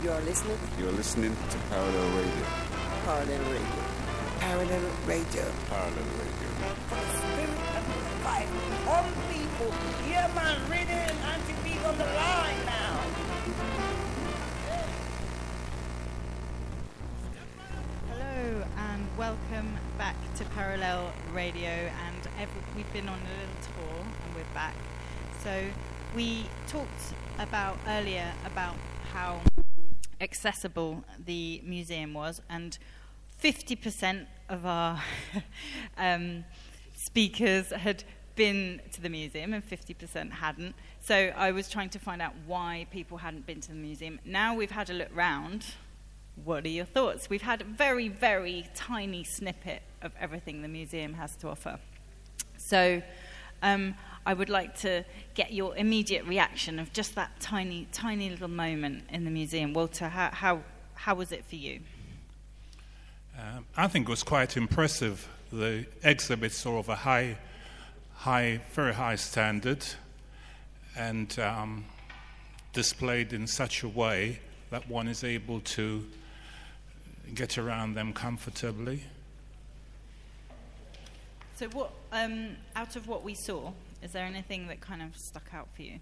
You are listening You're listening to Parallel Radio. Parallel Radio. Parallel Radio. Parallel Radio. Spirit and the fight on people. Yeah, man, ready and anti-beat on the line now. Hello and welcome back to Parallel Radio. And every, we've been on a little tour and we're back. So we talked about earlier about how accessible the museum was, and 50% of our um, speakers had been to the museum and 50% hadn't. So I was trying to find out why people hadn't been to the museum. Now we've had a look round. What are your thoughts? We've had a very, very tiny snippet of everything the museum has to offer. So um, I would like to get your immediate reaction of just that tiny, tiny little moment in the museum. Walter, how, how, how was it for you? Um, I think it was quite impressive. The exhibits are of a high, high, very high standard, and um, displayed in such a way that one is able to get around them comfortably. So, what um, out of what we saw, is there anything that kind of stuck out for you?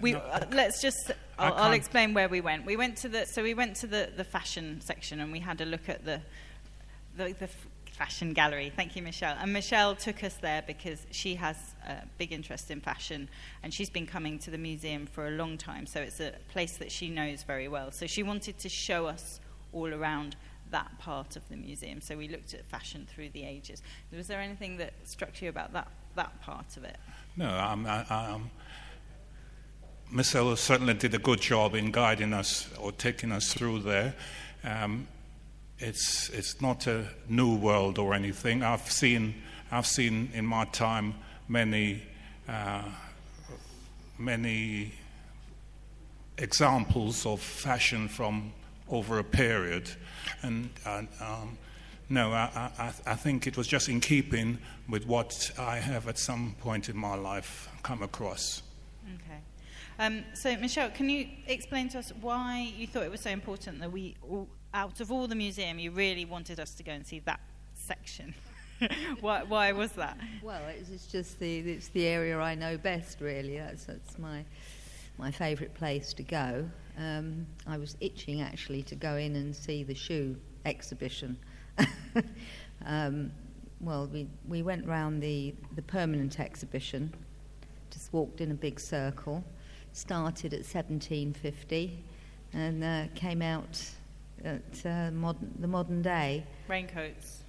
We, no, uh, let's just. I'll, I'll explain where we went. We went to the. So we went to the, the fashion section and we had a look at the the, the f- fashion gallery. Thank you, Michelle. And Michelle took us there because she has a big interest in fashion and she's been coming to the museum for a long time. So it's a place that she knows very well. So she wanted to show us all around that part of the museum. So we looked at fashion through the ages. Was there anything that struck you about that that part of it? No, um, I, um, Michelle certainly did a good job in guiding us or taking us through there. Um, it's it's not a new world or anything. I've seen I've seen in my time many uh, many examples of fashion from over a period, and uh, um, no, I, I, I think it was just in keeping with what I have at some point in my life come across. Okay. Um, so, Michelle, can you explain to us why you thought it was so important that we, all, out of all the museum, you really wanted us to go and see that section? why, why was that? Well, it's, it's just the it's the area I know best, really. That's that's my my favourite place to go. Um, I was itching actually to go in and see the shoe exhibition. um, well, we we went round the the permanent exhibition, just walked in a big circle, started at 1750, and uh, came out at uh, modern, the modern day. Raincoats.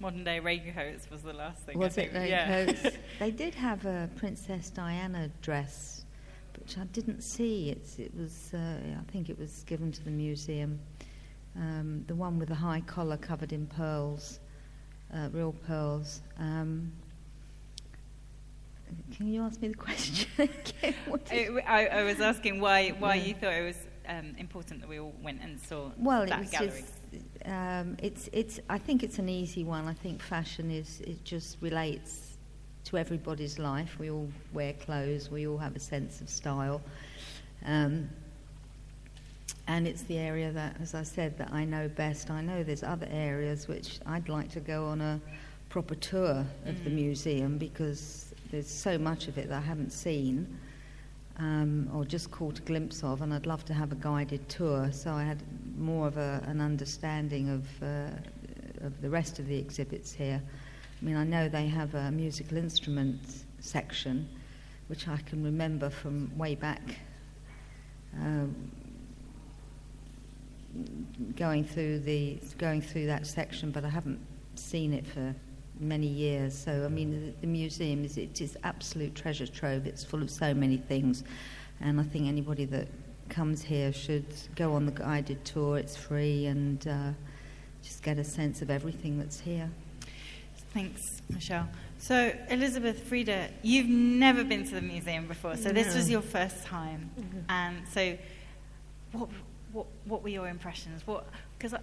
Modern day raincoats was the last thing. I Was it think. Yeah. raincoats? they did have a Princess Diana dress, which I didn't see. It's, it was, uh, I think it was given to the museum. Um, the one with the high collar covered in pearls, uh, real pearls. Um, can you ask me the question again? I, I, I was asking why, why you thought it was um, important that we all went and saw Well, that it was gallery. just, um, it's, it's, I think it's an easy one. I think fashion is, it just relates to everybody's life. We all wear clothes, we all have a sense of style. Um, and it's the area that, as I said, that I know best. I know there's other areas which I'd like to go on a proper tour of the museum because there's so much of it that I haven't seen um, or just caught a glimpse of, and I'd love to have a guided tour so I had more of a, an understanding of, uh, of the rest of the exhibits here. I mean, I know they have a musical instrument section, which I can remember from way back. Um, going through the going through that section, but I haven't seen it for many years. So I mean, the, the museum is it is absolute treasure trove. It's full of so many things, and I think anybody that comes here should go on the guided tour. It's free and uh, just get a sense of everything that's here. Thanks, Michelle. So, Elizabeth, Frida, you've never been to the museum before, so this was your first time. And so, what, what, what were your impressions? What Because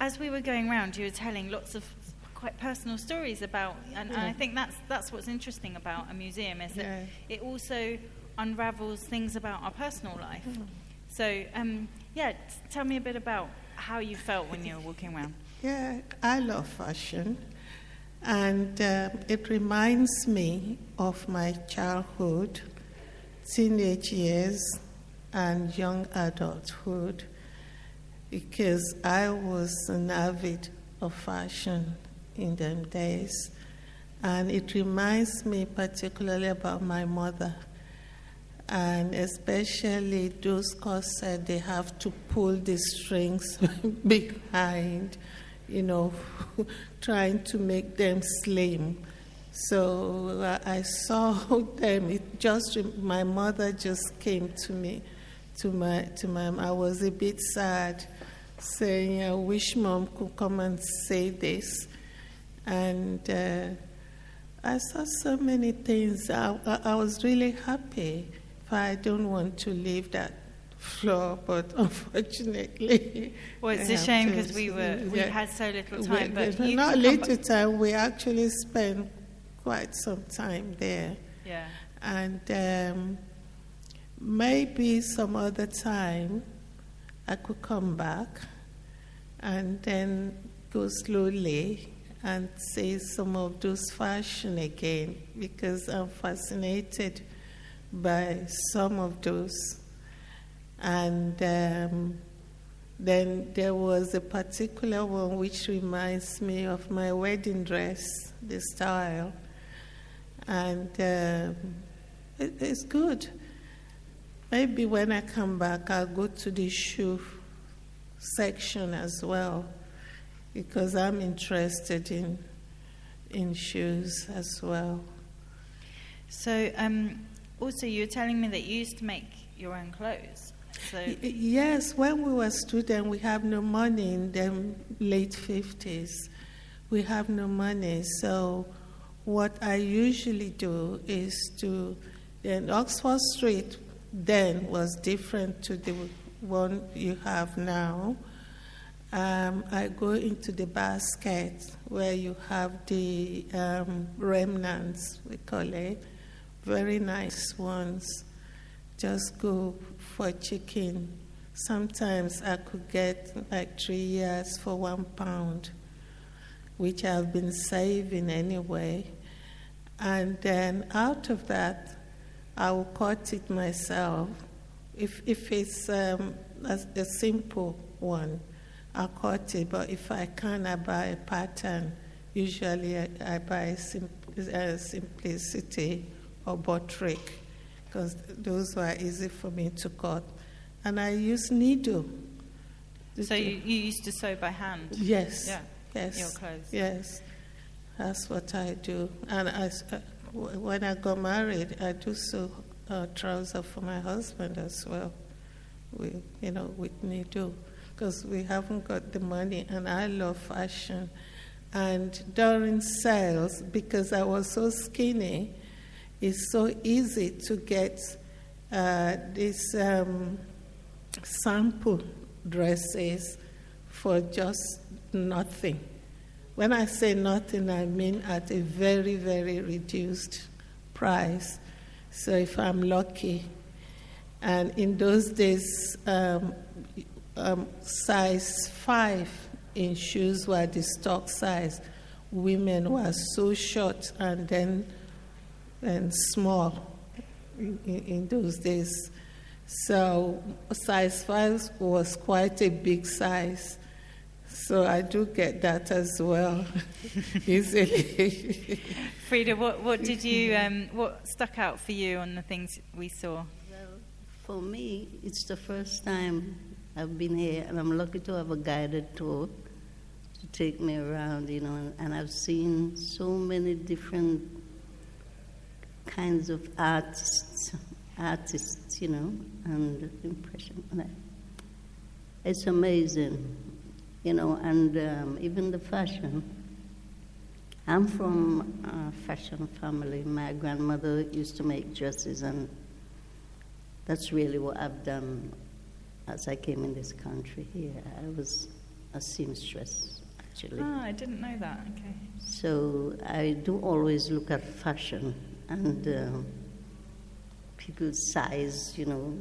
as we were going around, you were telling lots of quite personal stories about, and, and I think that's, that's what's interesting about a museum is that Yeah. it also unravels things about our personal life. So, um, yeah, t- tell me a bit about how you felt when you were walking around. Yeah, I love fashion. And um, it reminds me of my childhood, teenage years, and young adulthood because I was an avid of fashion in them days. And it reminds me particularly about my mother. And especially those corsets, they have to pull the strings behind, you know, trying to make them slim. So uh, I saw them. It just my mother just came to me, to my to my. I was a bit sad, saying I wish mom could come and say this, and uh, I saw so many things. I, I, I was really happy. I don't want to leave that floor, but unfortunately, Well, it's I a shame because we were we yeah. had so little We- time. But we- you not little back- time. We actually spent quite some time there, Yeah. and um, maybe some other time I could come back and then go slowly and see some of those fashion again because I'm fascinated by some of those. And um, then there was a particular one which reminds me of my wedding dress, the style. And um, it, it's good. Maybe when I come back, I'll go to the shoe section as well because I'm interested in, in shoes as well. So, um, also, you were telling me that you used to make your own clothes. So, Yes, when we were students, we have no money in the late 50s. We have no money. So, what I usually do is to, then Oxford Street then was different to the one you have now. Um, I go into the basket where you have the um, remnants, we call it, very nice ones just go for chicken. Sometimes I could get like three years for one pound, which I've been saving anyway. And then out of that, I will cut it myself. If, if it's um, a, a simple one, I'll cut it. But if I can, I buy a pattern. Usually I, I buy sim- uh, Simplicity or Butterick because those were easy for me to cut. And I use needle. so you, you used to sew by hand. Yes. Yeah. Yes. Your clothes. Yes. That's what I do. And I, uh, when I got married, I do sew uh, trousers for my husband as well. We, you know, with needle because we haven't got the money. And I love fashion. And during sales, because I was so skinny, it's so easy to get uh, these um, sample dresses for just nothing. When I say nothing, I mean at a very, very reduced price. So if I'm lucky, and in those days, um, um, size five in shoes were the stock size. Women were so short and then and small in, in, in those days. So size five was quite a big size. So I do get that as well easily. Frida, what, what did you, um, what stuck out for you on the things we saw? Well, for me, it's the first time I've been here, and I'm lucky to have a guided tour to take me around, you know, and, and I've seen so many different kinds of artists, artists, you know, and impression. It's amazing, you know, and um, even the fashion. I'm from a fashion family. My grandmother used to make dresses, and that's really what I've done as I came in this country here. I was a seamstress, actually. Ah, I didn't know that. Okay. So I do always look at fashion, and um, people's size, you know.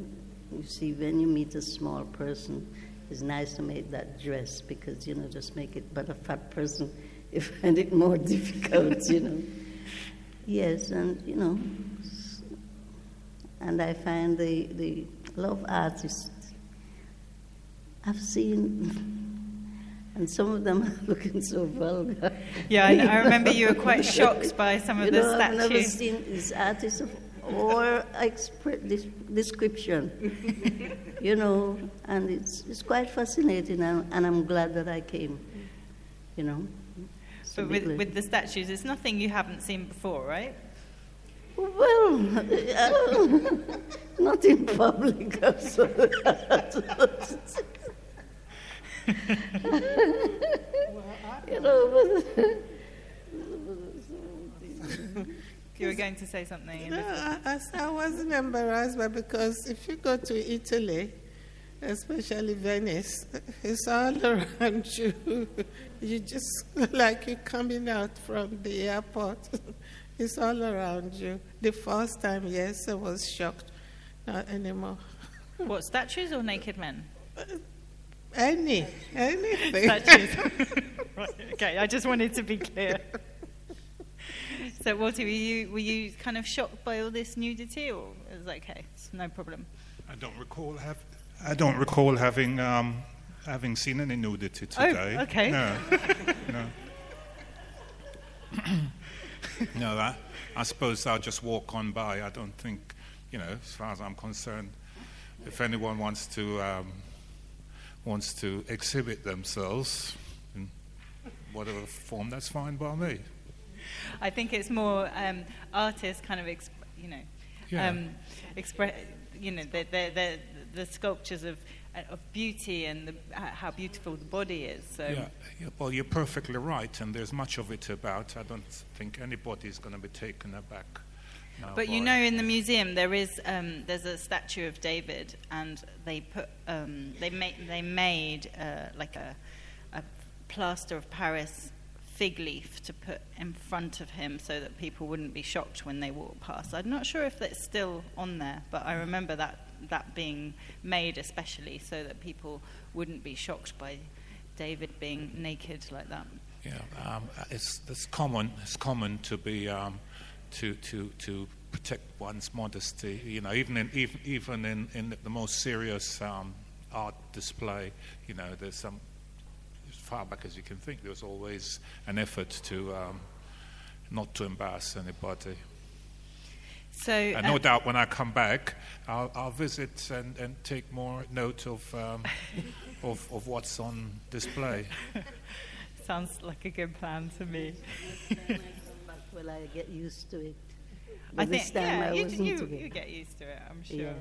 You see, when you meet a small person, it's nice to make that dress because, you know, just make it, but a fat person, you find it more difficult, you know. Yes, and, you know, and I find the, the love artists, I've seen and some of them are looking so vulgar. Yeah, I. I remember you were quite shocked by some of you the know, statues. I've never seen these artists of or expre- this description, you know, and it's, it's quite fascinating, and, and I'm glad that I came, you know. But with, with the statues, it's nothing you haven't seen before, right? Well, not in public. you know, You were going to say something. No, I, I, wasn't embarrassed, but because if you go to Italy, especially Venice, it's all around you. You just like you're coming out from the airport. It's all around you. The first time, yes, I was shocked. Not anymore. What, statues or naked men? Uh, Any, anything. Statues. right, okay, I just wanted to be clear. So, Walter, were you, were you kind of shocked by all this nudity, or it was okay, it's no problem? I don't recall have, I don't recall having um, having seen any nudity today. Oh, okay. No, no. no, that, I suppose I'll just walk on by. I don't think, you know, as far as I'm concerned, if anyone wants to um, wants to exhibit themselves in whatever form, that's fine by me. I think it's more um, artists kind of, exp- you know, Yeah. um, express, you know, the, the, the, the sculptures of, uh, of beauty and the, how beautiful the body is. So, Yeah, yeah, well, you're perfectly right, and there's much of it about. I don't think anybody's going to be taken aback. But you know, in the museum there is um, there's a statue of David, and they put um, they made they made uh, like a, a plaster of Paris fig leaf to put in front of him so that people wouldn't be shocked when they walk past. I'm not sure if that's still on there, but I remember that that being made especially so that people wouldn't be shocked by David being naked like that. Yeah, um, it's, it's common. It's common to be um, to to to protect one's modesty. You know, even in even even in, in the most serious um, art display, you know, there's some as far back as you can think. There's always an effort to um, not to embarrass anybody. So And uh, no doubt, when I come back, I'll, I'll visit and, and take more note of, um, of of what's on display. sounds like a good plan to me. well, I get used to it. I But this think time yeah, I you, wasn't you, you get used to it, I'm sure. Yeah.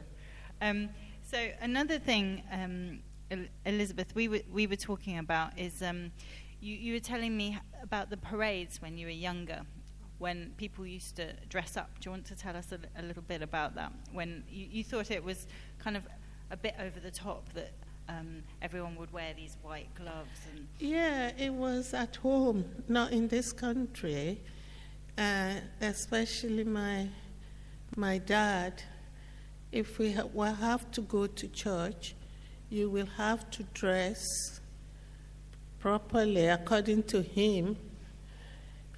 Um, so another thing, um, El- Elizabeth, we were we were talking about is um, you you were telling me about the parades when you were younger, when people used to dress up. Do you want to tell us a, a little bit about that? When you, you thought it was kind of a bit over the top that um, everyone would wear these white gloves and Yeah, it was at home, not in this country. Uh, especially my my dad. If we ha- will have to go to church, you will have to dress properly according to him.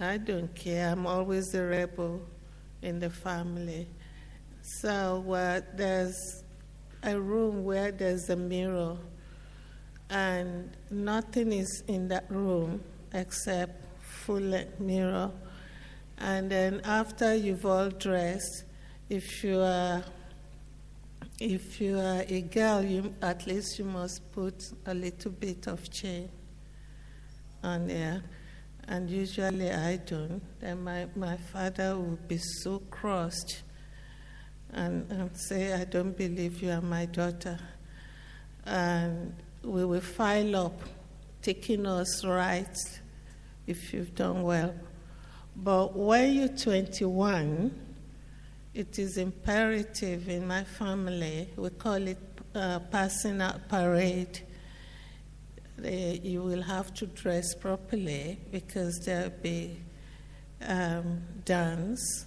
I don't care. I'm always the rebel in the family. So uh, there's a room where there's a mirror and nothing is in that room except full mirror. And then after you've all dressed, if you are if you are a girl, you at least you must put a little bit of chain on there. And usually I don't. Then my, my father would be so crossed and, and say, I don't believe you are my daughter. And we will file up, taking us rights if you've done well. But when you're 21, it is imperative in my family, we call it uh, passing out parade. Uh, you will have to dress properly because there'll be um, dance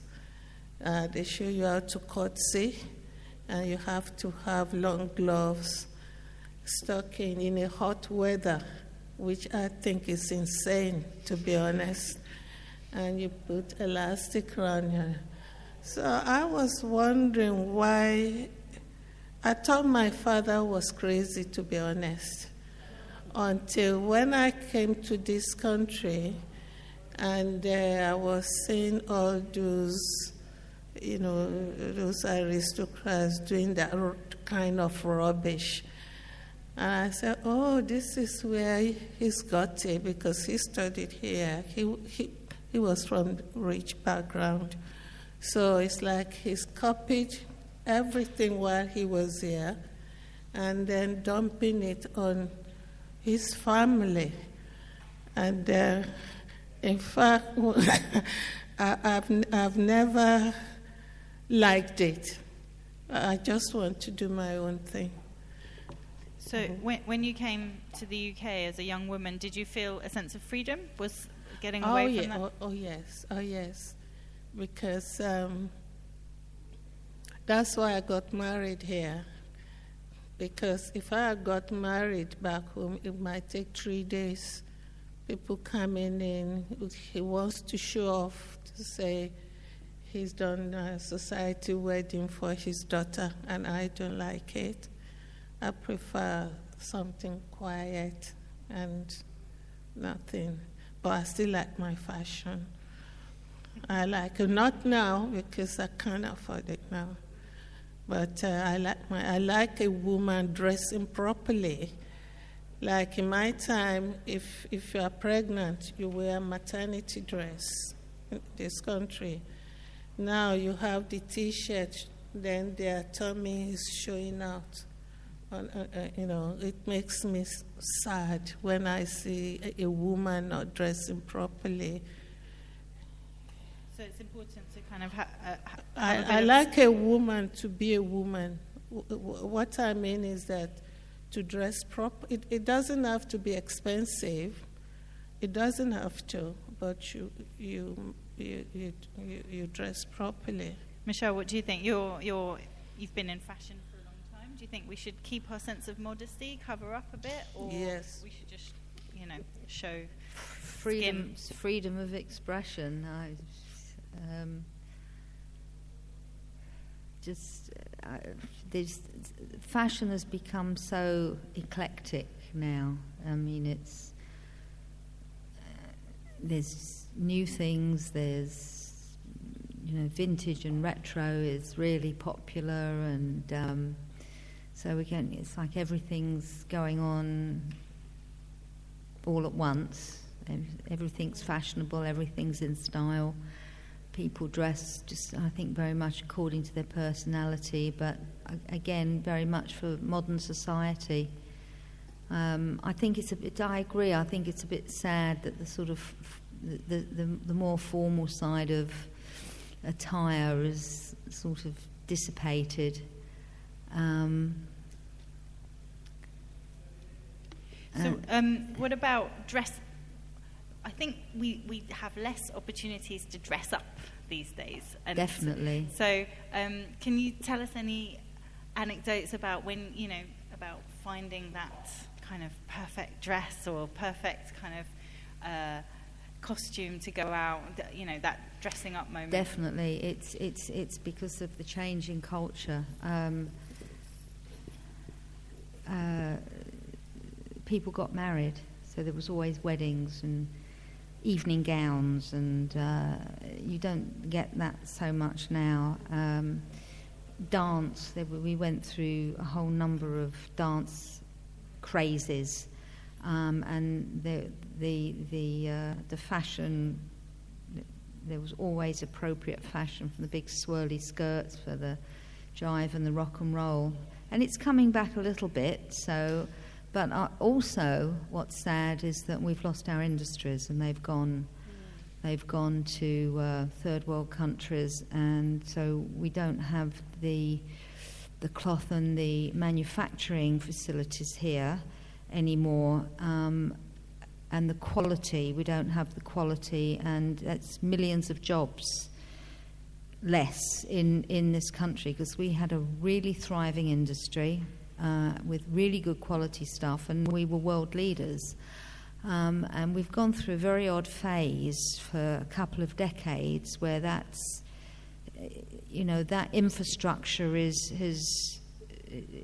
Uh, they show you how to curtsy, and you have to have long gloves, stocking in a hot weather, which I think is insane, to be honest. And you put elastic around you. So I was wondering why. I thought my father was crazy, to be honest until when I came to this country and uh, I was seeing all those, you know, those aristocrats doing that kind of rubbish. And I said, oh, this is where he's got it because he studied here. He, he, he was from rich background. So it's like he's copied everything while he was here and then dumping it on his family. And uh, in fact, I, have I've never liked it. I just want to do my own thing. So, when, when you came to the UK as a young woman, did you feel a sense of freedom? Was getting away oh, from yeah. that? Oh, oh, yes, oh yes, because um, that's why I got married here because if I got married back home, it might take three days. People coming in, he wants to show off to say he's done a society wedding for his daughter, and I don't like it. I prefer something quiet and nothing, but I still like my fashion. I like it, not now because I can't afford it now. But uh, I, like my, I like a woman dressing properly. Like in my time, if, if you are pregnant, you wear maternity dress in this country. Now you have the t shirt, then their tummy is showing out. Uh, uh, you know, it makes me sad when I see a, woman not dressing properly so it's important to kind of ha- uh, ha- I, I like a woman to be a woman. what I mean is that to dress proper, it, it doesn't have to be expensive. It doesn't have to, but you, you, you, you, you, you dress properly. Michelle, what do you think? You're, you're, you've been in fashion for a long time. Do you think we should keep our sense of modesty, cover up a bit, or yes. we should just, you know, show freedom, skin? freedom of expression? I um, just uh, fashion has become so eclectic now. I mean, it's uh, there's new things. There's you know, vintage and retro is really popular, and um, so again, it's like everything's going on all at once. Everything's fashionable. Everything's in style people dress just, I think, very much according to their personality, but again, very much for modern society. Um, I think it's a bit, I agree, I think it's a bit sad that the sort of, the, the, the more formal side of attire is sort of dissipated. Um, so, um, what about dress I think we, we have less opportunities to dress up these days. And Definitely. So, um, can you tell us any anecdotes about when, you know, about finding that kind of perfect dress or perfect kind of uh, costume to go out, you know, that dressing up moment? Definitely. It's, it's, it's because of the change in culture. Um, uh, people got married, so there was always weddings and evening gowns, and uh, you don't get that so much now. Um, dance, we went through a whole number of dance crazes, um, and the the the uh, the fashion. There was always appropriate fashion from the big swirly skirts for the jive and the rock and roll, and it's coming back a little bit. So but uh, also, what's sad is that we've lost our industries, and they've gone. They've gone to uh, third world countries, and so we don't have the the cloth and the manufacturing facilities here anymore, um, and the quality. We don't have the quality, and that's millions of jobs less in, in this country because we had a really thriving industry uh, with really good quality stuff, and we were world leaders. Um, and we've gone through a very odd phase for a couple of decades where that's, you know, that infrastructure is has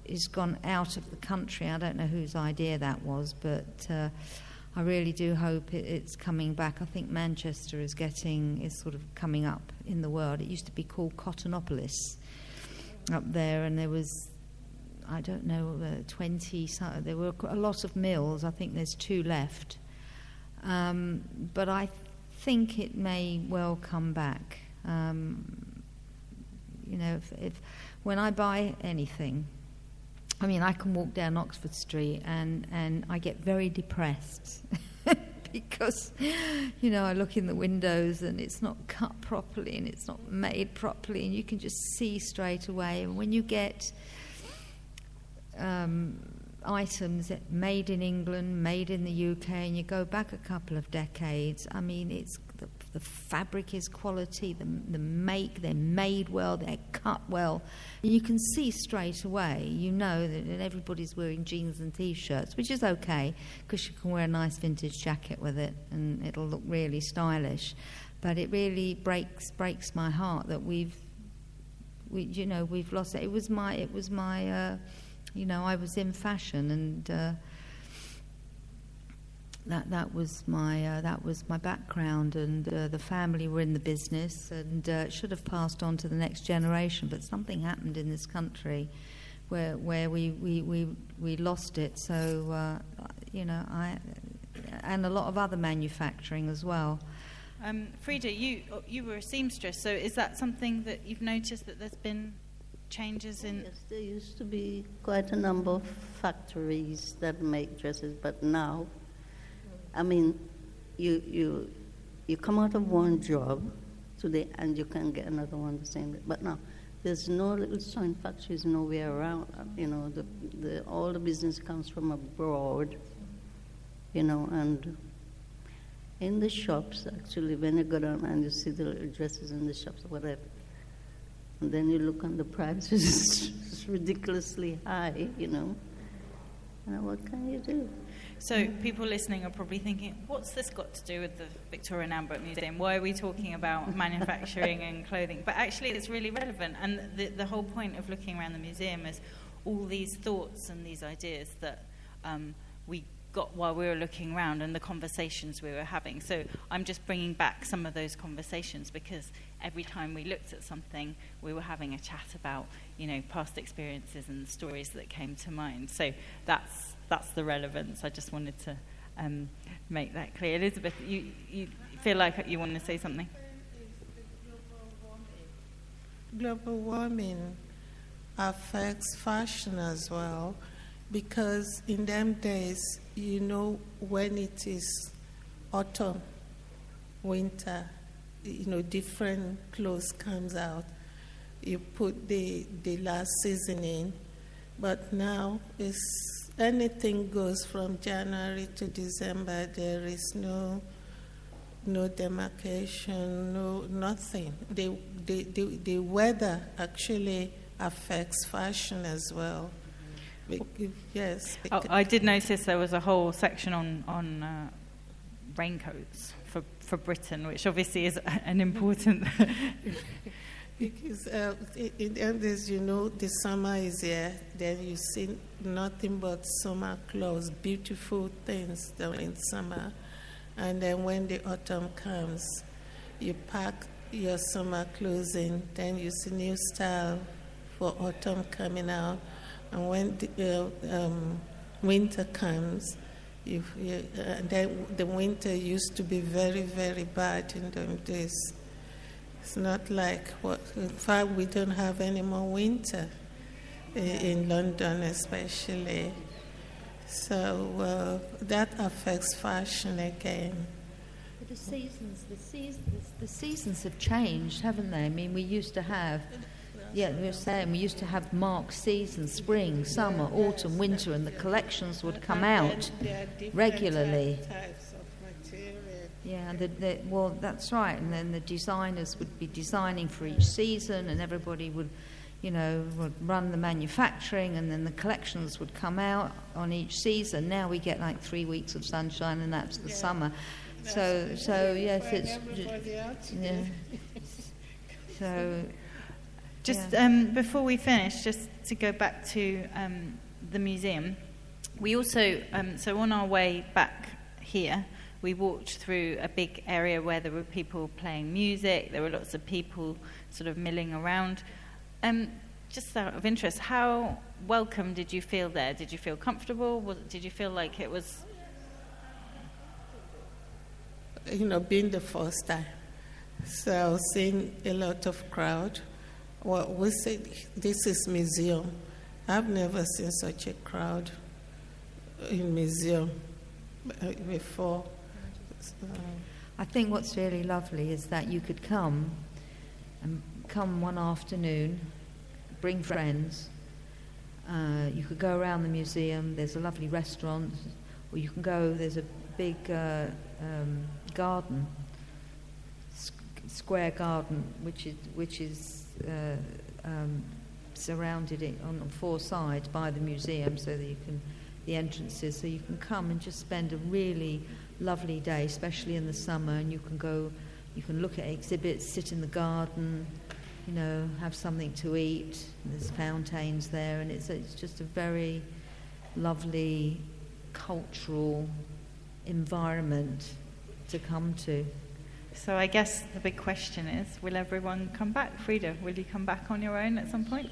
is gone out of the country. I don't know whose idea that was, but uh, I really do hope it, it's coming back. I think Manchester is getting is sort of coming up in the world. It used to be called Cottonopolis up there, and there was I don't know, uh, 20, there were a lot of mills. I think there's two left. Um, but I think it may well come back. Um, you know, if, if, when I buy anything, I mean, I can walk down Oxford Street and, and I get very depressed because, you know, I look in the windows and it's not cut properly and it's not made properly, and you can just see straight away. And when you get um, items made in England, made in the UK, and you go back a couple of decades, I mean, it's the, the fabric is quality, the, the make, they're made well, they're cut well. And you can see straight away, you know that everybody's wearing jeans and t shirts, which is okay because you can wear a nice vintage jacket with it and it'll look really stylish. But it really breaks breaks my heart that we've, we, you know, we've lost it. It was my, it was my. Uh, you know, I was in fashion, and uh, that that was my uh, that was my background, and uh, the family were in the business, and uh, it should have passed on to the next generation. But something happened in this country where where we we we, we lost it. So uh, you know, I and a lot of other manufacturing as well. Um, Frida, you you were a seamstress, so is that something that you've noticed that there's been changes in? Yes, there used to be quite a number of factories that make dresses, but now, I mean, you you you come out of one job today and you can get another one the same day. But now, there's no little sewing factories nowhere around. Uh, you know, the, the all the business comes from abroad. You know, and in the shops actually, when you go down and you see the dresses in the shops whatever and then you look on the prices, it's ridiculously high, you know. And what can you do? So people listening are probably thinking, what's this got to do with the Victoria and Albert Museum? Why are we talking about manufacturing and clothing? But actually, it's really relevant. And the, the whole point of looking around the museum is all these thoughts and these ideas that um, we got while we were looking around and the conversations we were having. So I'm just bringing back some of those conversations because every time we looked at something, we were having a chat about, you know, past experiences and stories that came to mind. So that's that's the relevance. I just wanted to um, make that clear. Elizabeth, you, you feel like you want to say something? Global warming affects fashion as well because in them days, you know, when it is autumn, winter, you know, different clothes comes out. You put the, the last season in, but now it's anything goes from January to December. There is no no demarcation, no nothing. The, the, the, the weather actually affects fashion as well. Yes. Oh, I did notice there was a whole section on on uh, raincoats for for Britain, which obviously is an important. because uh, in as you know, the summer is here. Then you see nothing but summer clothes, beautiful things in summer, and then when the autumn comes, you pack your summer clothes in. Then you see new style for autumn coming out and when the uh, um, winter comes, if you, uh, then the winter used to be very, very bad in them days. It's not like what. In fact, we don't have any more winter in London, especially. So uh, that affects fashion again. But the seasons, the seasons, the seasons have changed, haven't they? I mean, we used to have yeah, we were saying we used to have marked seasons spring, summer, autumn, winter, and the collections would come out regularly. Yeah, the, the, well, that's right. And then the designers would be designing for each season, and everybody would, you know, would run the manufacturing, and then the collections would come out on each season. Now we get like three weeks of sunshine, and that's the Yeah. summer. So, so yes, it's yeah. So Just Yeah. um, before we finish, just to go back to um, the museum, we also, um, so on our way back here, we walked through a big area where there were people playing music, there were lots of people sort of milling around. Um, just out of interest, how welcome did you feel there? Did you feel comfortable? Was, did you feel like it was. you know, being the first time. So seeing a lot of crowd. Well, we say this is museum. I've never seen such a crowd in museum uh, before. I think what's really lovely is that you could come and come one afternoon, bring friends. Uh, you could go around the museum. There's a lovely restaurant, or you can go. There's a big uh, um, garden, square garden, which is which is uh, um, surrounded it on four sides by the museum, so that you can the entrances, so you can come and just spend a really lovely day, especially in the summer, and you can go, you can look at exhibits, sit in the garden, you know, have something to eat. There's fountains there, and it's it's just a very lovely cultural environment to come to. So I guess the big question is will everyone come back? Frida, will you come back on your own at some point?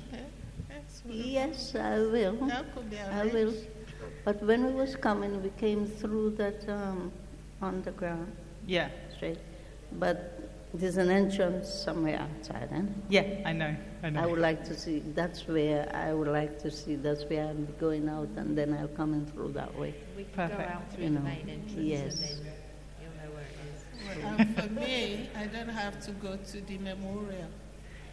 yes, well, Yes, I will. that could be I will. But when we was coming, we came through that um, underground Yeah. Straight. But there's an entrance somewhere outside, and Yeah, I know. I know. I would like to see. That's where I would like to see. That's where I'm going out, and then I'll come in through that way. We can Perfect. go out through You the know, main entrance yes. and then you'll know where it is. Well, um, for me, I don't have to go to the memorial.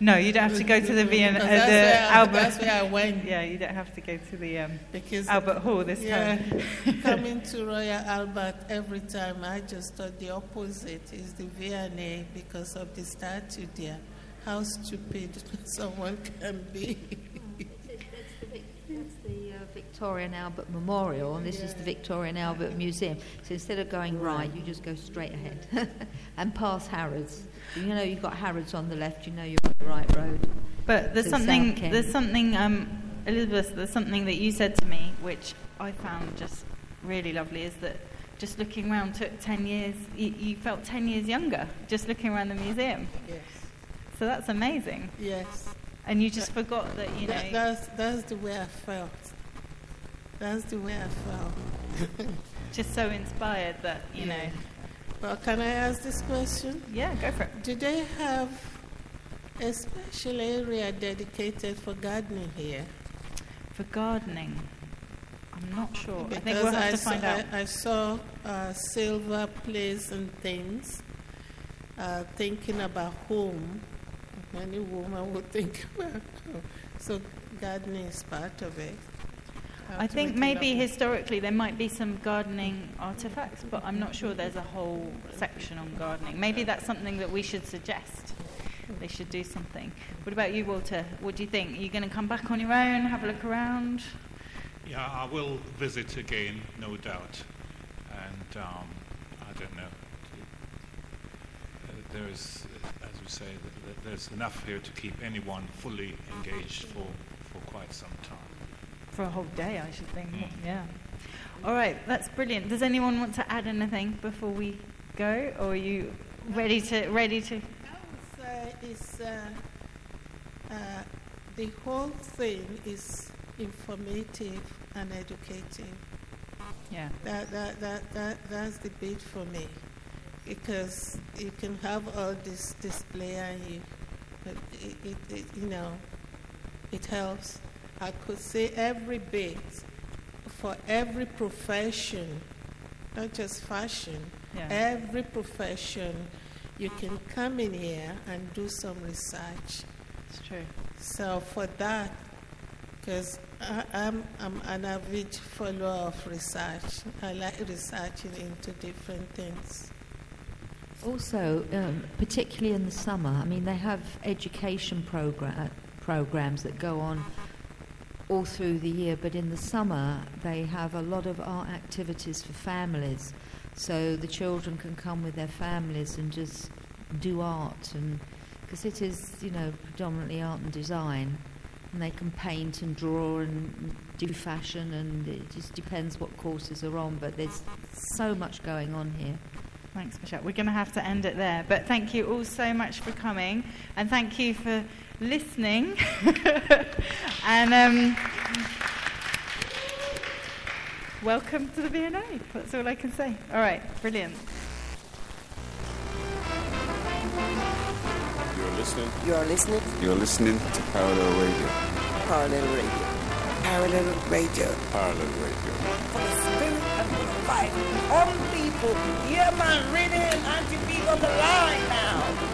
No, you don't have to go to the V&A, uh, the where Albert. that's where I went. Yeah, you don't have to go to the um, Because Albert Hall this yeah, time. coming to Royal Albert every time, I just thought the opposite is the V&A because of the statue there. How stupid someone can be. That's the uh, Victorian Albert Memorial, and this is the Victoria and Albert Museum. So instead of going right, you just go straight ahead and past Harrods. You know you've got Harrods on the left. You know you're on the right road. But there's something, there's something, um, Elizabeth, there's something that you said to me, which I found just really lovely, is that just looking around took 10 years, you, you felt 10 years younger just looking around the museum. Yes, So that's amazing. yes. And you just forgot that, you know. That, that's, that's the way I felt. That's the way I felt. just so inspired that you Yeah. know Well, can I ask this question? yeah go for it Do they have a special area dedicated for gardening here? for gardening i'm not sure i think Because we'll have to saw, find out I, I saw uh, silver plates and things, uh, thinking about home. Many women would think about home. So gardening is part of it. Have I think maybe up. historically there might be some gardening artifacts, but I'm not sure there's a whole section on gardening. Maybe that's something that we should suggest. They should do something. What about you, Walter? What do you think? Are you going to come back on your own, have a look around? Yeah, I will visit again, no doubt. And um, I don't know. Uh, There is, uh, as we say, th- th- there's enough here to keep anyone fully engaged for, for quite some time. For a whole day, I should think. Yeah. All right, that's brilliant. Does anyone want to add anything before we go, or are you ready to ready to? I would say it's, uh, uh, the whole thing is informative and educative. Yeah. That, that, that, that, that's the bit for me. Because you can have all this display and you, but it, it, it, you know, it helps. I could say every bit for every profession, not just fashion, Yeah. every profession, you can come in here and do some research. It's true. So for that, because I'm, I'm an avid follower of research, I like researching into different things. Also, um, particularly in the summer, I mean, they have education program, programs that go on all through the year, but in the summer they have a lot of art activities for families. So the children can come with their families and just do art, and because it is, you know, predominantly art and design, and they can paint and draw and do fashion, and it just depends what courses are on. But there's so much going on here. Thanks, Michelle. We're going to have to end it there. But thank you all so much for coming, and thank you for listening. and um, welcome to the V&A. That's all I can say. All right, brilliant. You're listening. You are listening You're listening to Parallel Radio. Parallel Radio. Parallel Radio. Parallel Radio. For the spirit and the fight on people. Yeah, man, Ridden and to be on the line now.